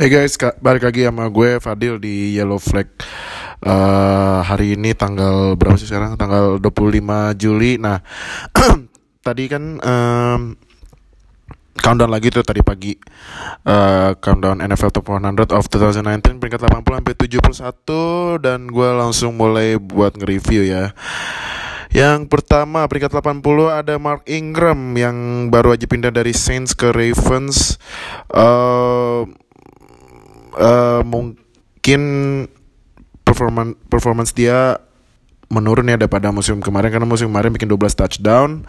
Hey guys, balik lagi sama gue Fadil di Yellow Flag uh, Hari ini tanggal berapa sih sekarang? Tanggal 25 Juli Nah, tadi kan um, countdown lagi tuh tadi pagi uh, Countdown NFL Top 100 of 2019 Peringkat 80 sampai 71 Dan gue langsung mulai buat nge-review ya yang pertama peringkat 80 ada Mark Ingram yang baru aja pindah dari Saints ke Ravens. Uh, uh, mungkin performan performance dia menurun ya daripada musim kemarin karena musim kemarin bikin 12 touchdown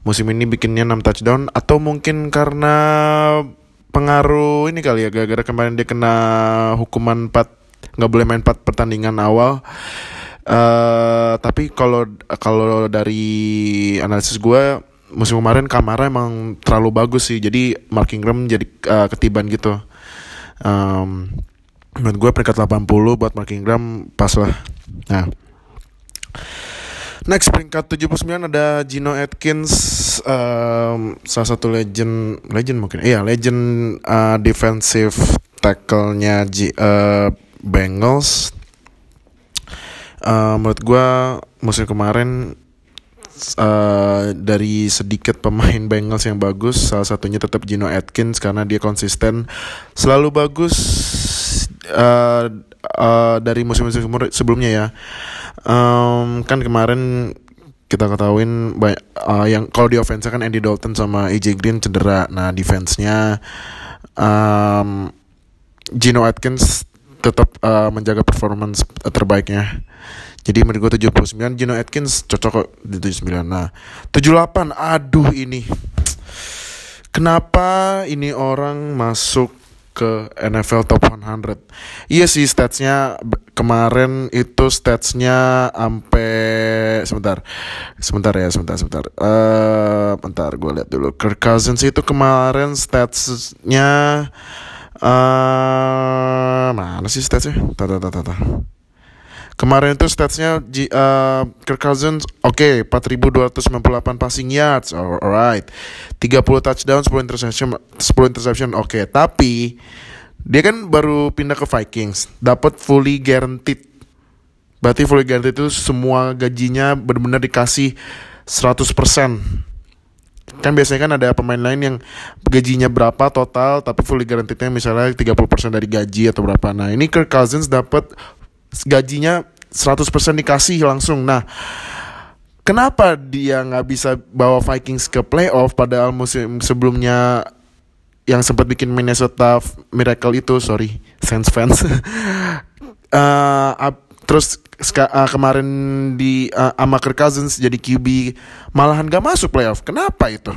musim ini bikinnya 6 touchdown atau mungkin karena pengaruh ini kali ya gara-gara kemarin dia kena hukuman 4 nggak boleh main 4 pertandingan awal. Uh, tapi kalau kalau dari analisis gue musim kemarin Kamara emang terlalu bagus sih jadi Mark Ingram jadi uh, ketiban gitu um, menurut gue peringkat 80 buat Mark Ingram pas lah. Nah. Next peringkat 79 ada Gino Atkins um, salah satu legend legend mungkin iya legend uh, defensive tackle-nya G, uh, Bengals. Uh, menurut gue musim kemarin uh, dari sedikit pemain Bengals yang bagus salah satunya tetap Gino Atkins karena dia konsisten selalu bagus uh, uh, dari musim-musim sebelumnya ya. Um, kan kemarin kita ketahuin uh, yang kalau di offense kan Andy Dalton sama AJ Green cedera. Nah defense-nya um, Gino Atkins tetap uh, menjaga performance terbaiknya jadi menurut gue 79 Gino Atkins cocok kok di 79 Nah 78 aduh ini. Kenapa ini orang masuk ke NFL Top 100 Iya sih statsnya kemarin itu statsnya sampai sebentar. Sebentar ya sebentar sebentar. Uh, bentar gue lihat dulu. Kirk Cousins itu kemarin statsnya uh, mana sih statsnya? Tata tata tata Kemarin itu statsnya uh, Kirk Cousins oke okay, 4298 passing yards alright. 30 touchdown 10 interception 10 interception oke. Okay. tapi dia kan baru pindah ke Vikings dapat fully guaranteed. Berarti fully guaranteed itu semua gajinya benar-benar dikasih 100% kan biasanya kan ada pemain lain yang gajinya berapa total tapi fully guaranteednya misalnya 30% dari gaji atau berapa. Nah ini Kirk Cousins dapat gajinya 100% dikasih langsung. Nah, kenapa dia nggak bisa bawa Vikings ke playoff padahal musim sebelumnya yang sempat bikin Minnesota Miracle itu, sorry, Saints fans. uh, terus uh, kemarin di uh, ama Kirk Cousins jadi QB malahan gak masuk playoff. Kenapa itu?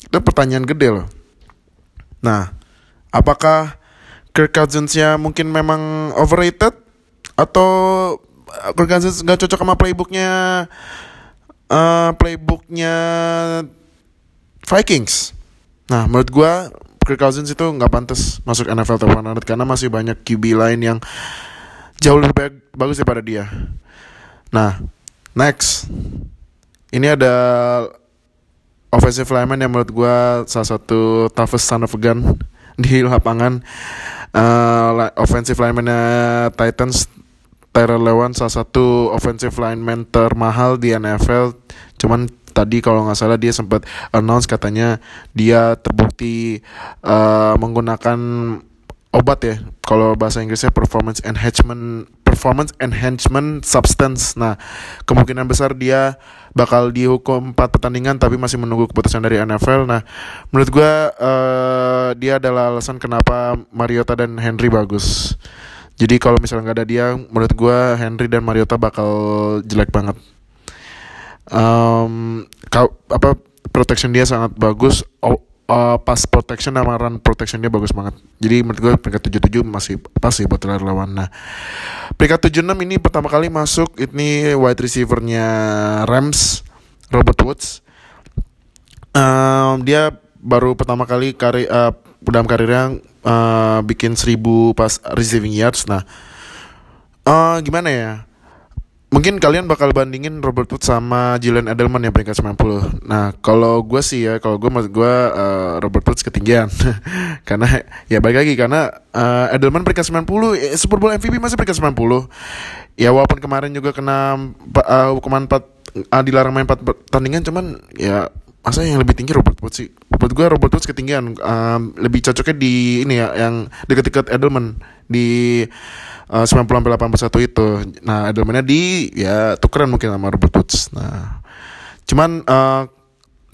Itu pertanyaan gede loh. Nah, apakah Kirk Cousins-nya mungkin memang overrated atau Cousins nggak cocok sama playbooknya uh, playbooknya Vikings. Nah, menurut gue Kirk Cousins itu nggak pantas masuk NFL Top 100 karena masih banyak QB lain yang jauh lebih baik, bagus daripada dia. Nah, next ini ada offensive lineman yang menurut gue salah satu toughest son of a gun di lapangan. Uh, offensive lineman Titans Tyrell Lewan salah satu offensive lineman termahal di NFL. Cuman tadi kalau nggak salah dia sempat announce katanya dia terbukti uh, menggunakan obat ya. Kalau bahasa Inggrisnya performance enhancement performance enhancement substance. Nah, kemungkinan besar dia bakal dihukum 4 pertandingan tapi masih menunggu keputusan dari NFL. Nah, menurut gue uh, dia adalah alasan kenapa Mariota dan Henry bagus. Jadi kalau misalnya nggak ada dia, menurut gue Henry dan Mariota bakal jelek banget. Um, kau apa protection dia sangat bagus. Oh, uh, pas protection sama run protection dia bagus banget. Jadi menurut gue peringkat 77 masih pasti buat lawan. Nah, peringkat 76 ini pertama kali masuk ini wide receivernya Rams Robert Woods. Um, dia baru pertama kali kari uh, dalam karirnya uh, bikin seribu pas receiving yards. Nah, uh, gimana ya? mungkin kalian bakal bandingin Robert Woods sama Julian Edelman yang peringkat 90. Nah, kalau gue sih ya, kalau gue maksud gue uh, Robert Woods ketinggian. karena ya balik lagi karena uh, Edelman peringkat 90, eh, Super Bowl MVP masih peringkat 90. Ya walaupun kemarin juga kena uh, hukuman 4 uh, dilarang main 4 pertandingan cuman ya masa yang lebih tinggi Robert Woods sih. Buat gue Robert Woods ketinggian um, lebih cocoknya di ini ya yang dekat-dekat Edelman di uh, 90 sampai 81 itu. Nah, Edelman di ya tukeran mungkin sama Robert Woods. Nah, cuman uh,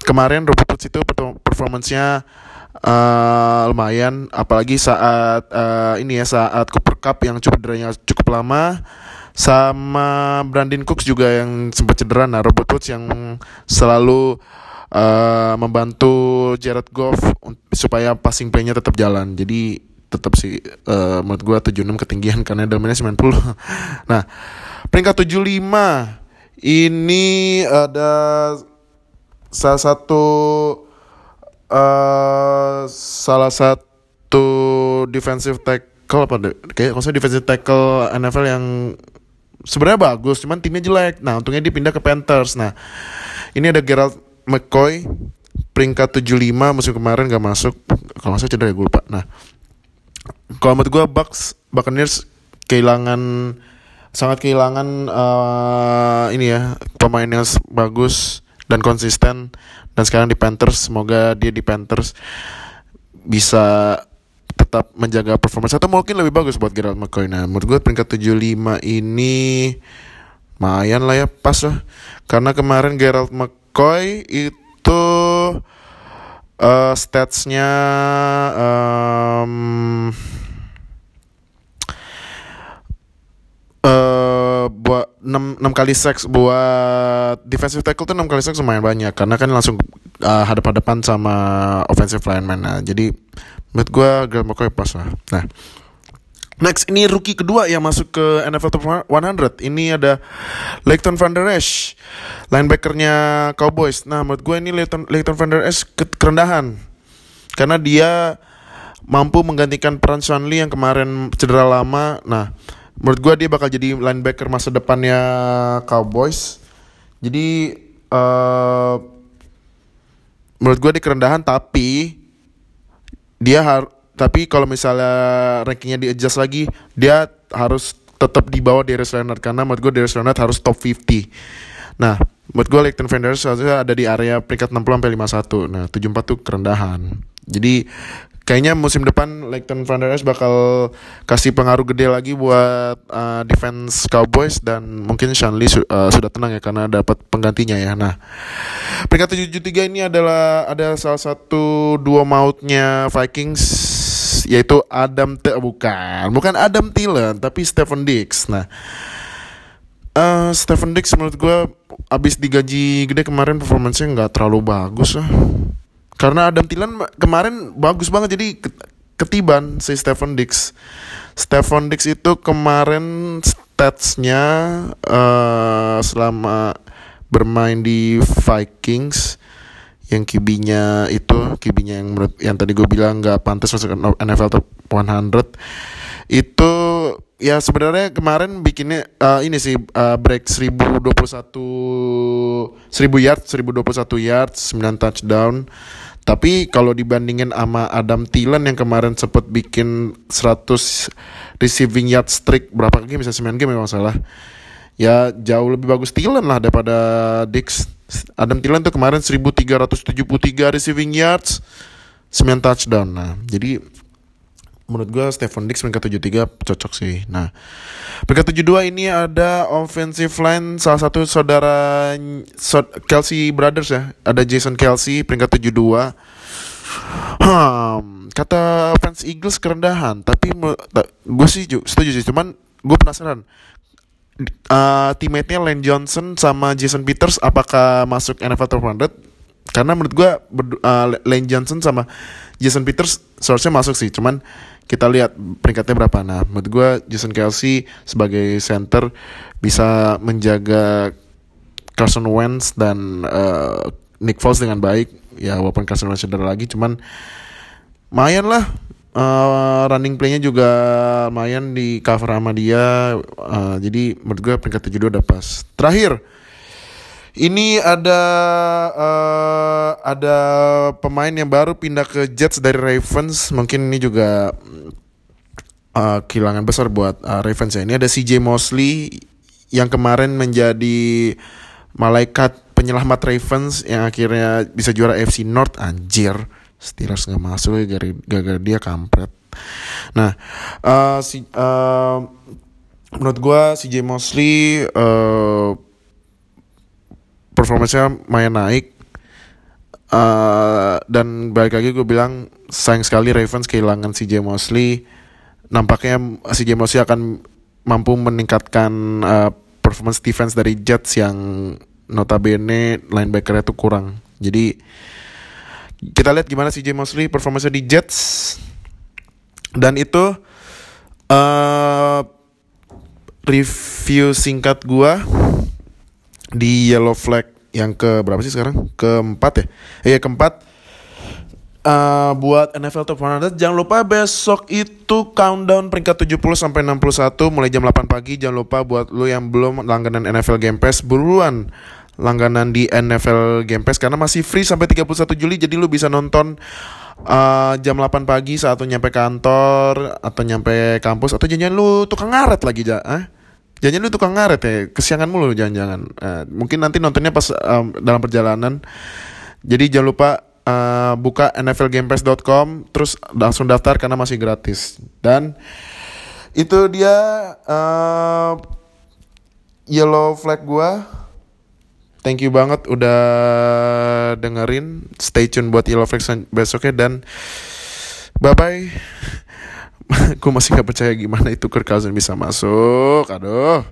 kemarin Robert Woods itu performancenya uh, lumayan apalagi saat uh, ini ya saat Cooper Cup yang cukup deranya cukup lama sama Brandon Cooks juga yang sempat cedera nah Robert Woods yang selalu uh, membantu Jared Goff supaya passing play-nya tetap jalan. Jadi tetap sih uh, menurut gue 76 ketinggian karena Edelmannya 90 nah peringkat 75 ini ada salah satu uh, salah satu defensive tackle apa kayak kalau defensive tackle NFL yang sebenarnya bagus cuman timnya jelek. Nah untungnya dia pindah ke Panthers. Nah ini ada Gerald McCoy peringkat 75 musim kemarin gak masuk kalau masuk cedera ya gue lupa nah kalau menurut gue Bucks Buccaneers kehilangan sangat kehilangan uh, ini ya pemain yang bagus dan konsisten dan sekarang di Panthers semoga dia di Panthers bisa tetap menjaga performance atau mungkin lebih bagus buat Gerald McCoy. Nah, menurut gue peringkat 75 ini lumayan lah ya pas lah. Karena kemarin Gerald McCoy itu uh, statsnya um, uh, buat 6, 6 kali seks buat defensive tackle tuh 6 kali seks lumayan banyak karena kan langsung uh, hadap-hadapan sama offensive lineman nah jadi menurut gue Grant McCoy pas lah. Nah Next ini rookie kedua yang masuk ke NFL Top 100 Ini ada Leighton Van Der Esch Linebackernya Cowboys. Nah menurut gue ini Leighton, Leighton Van Der Esch kerendahan. Karena dia mampu menggantikan peran Lee yang kemarin cedera lama. Nah menurut gue dia bakal jadi linebacker masa depannya Cowboys. Jadi uh, Menurut gue di kerendahan tapi Dia harus tapi kalau misalnya rankingnya di adjust lagi dia harus tetap di bawah Darius Leonard. Karena menurut gue Darius Leonard harus top 50 nah menurut gue Leighton Van Der harusnya ada di area peringkat 60 sampai 51 nah 74 tuh kerendahan. Jadi kayaknya musim depan Leighton Van Der bakal kasih pengaruh gede lagi buat uh, defense Cowboys dan mungkin Sean Lee su uh, sudah tenang ya karena dapat penggantinya ya. Nah, peringkat 73 ini adalah ada salah satu dua mautnya Vikings yaitu Adam T bukan bukan Adam Thielen tapi Stephen Dix. Nah uh, Stephen Dix menurut gue abis digaji gede kemarin performancenya nggak terlalu bagus lah. Karena Adam Thielen kemarin bagus banget jadi ketiban si Stephen Dix. Stephen Dix itu kemarin statsnya uh, selama bermain di Vikings yang kibinya itu kibinya yang menurut yang tadi gue bilang nggak pantas masuk NFL top 100 itu ya sebenarnya kemarin bikinnya uh, ini sih uh, break 1021 1000 yard 1021 yard 9 touchdown. Tapi kalau dibandingin sama Adam Thielen yang kemarin sempat bikin 100 receiving yard streak berapa game bisa 9 game memang salah. Ya jauh lebih bagus Thielen lah daripada Dix Adam Thielen tuh kemarin 1373 receiving yards 9 touchdown. Nah jadi menurut gue Stephen Dix peringkat 73 cocok sih. Nah peringkat 72 ini ada offensive line salah satu saudara Kelsey Brothers ya. Ada Jason Kelsey peringkat 72 hmm, kata fans Eagles kerendahan tapi gue sih setuju sih. Cuman gue penasaran uh, teammate-nya Lane Johnson sama Jason Peters apakah masuk NFL Top 100? Karena menurut gue uh, Lane Johnson sama Jason Peters seharusnya masuk sih, cuman kita lihat peringkatnya berapa. Nah, menurut gue Jason Kelsey sebagai center bisa menjaga Carson Wentz dan uh, Nick Foles dengan baik. Ya walaupun Carson Wentz cedera lagi, cuman lumayan lah uh, running playnya juga lumayan di cover sama dia. Uh, jadi menurut gue peringkat 72 udah pas. Terakhir, ini ada uh, ada pemain yang baru pindah ke Jets dari Ravens. Mungkin ini juga uh, kehilangan besar buat uh, Ravens ya. Ini ada CJ Mosley yang kemarin menjadi malaikat penyelamat Ravens yang akhirnya bisa juara FC North anjir Steelers nggak masuk ya gara-gara dia kampret. Nah uh, si uh, menurut gue si J Mosley uh, performanya main naik. Uh, dan balik lagi gue bilang sayang sekali Ravens kehilangan si J Mosley. Nampaknya si J Mosley akan mampu meningkatkan uh, performance defense dari Jets yang notabene linebackernya tuh kurang. Jadi kita lihat gimana Jay Mosley performanya di Jets. Dan itu uh, review singkat gua di Yellow Flag yang ke berapa sih sekarang? Keempat ya? Iya keempat. Uh, buat NFL Top 100 jangan lupa besok itu countdown peringkat 70 sampai 61 mulai jam 8 pagi. Jangan lupa buat lu yang belum langganan NFL Game Pass buruan langganan di NFL Game Pass karena masih free sampai 31 Juli jadi lu bisa nonton uh, jam 8 pagi saat lu nyampe kantor atau nyampe kampus atau jangan lu tukang ngaret lagi ja eh? Jangan lu tukang ngaret ya kesiangan mulu jangan-jangan. Uh, mungkin nanti nontonnya pas um, dalam perjalanan. Jadi jangan lupa uh, buka nflgamepass.com terus langsung daftar karena masih gratis. Dan itu dia uh, yellow flag gua thank you banget udah dengerin. Stay tune buat Yellow Flex besoknya dan bye bye. Gue masih gak percaya gimana itu Kirk Cousins bisa masuk. Aduh.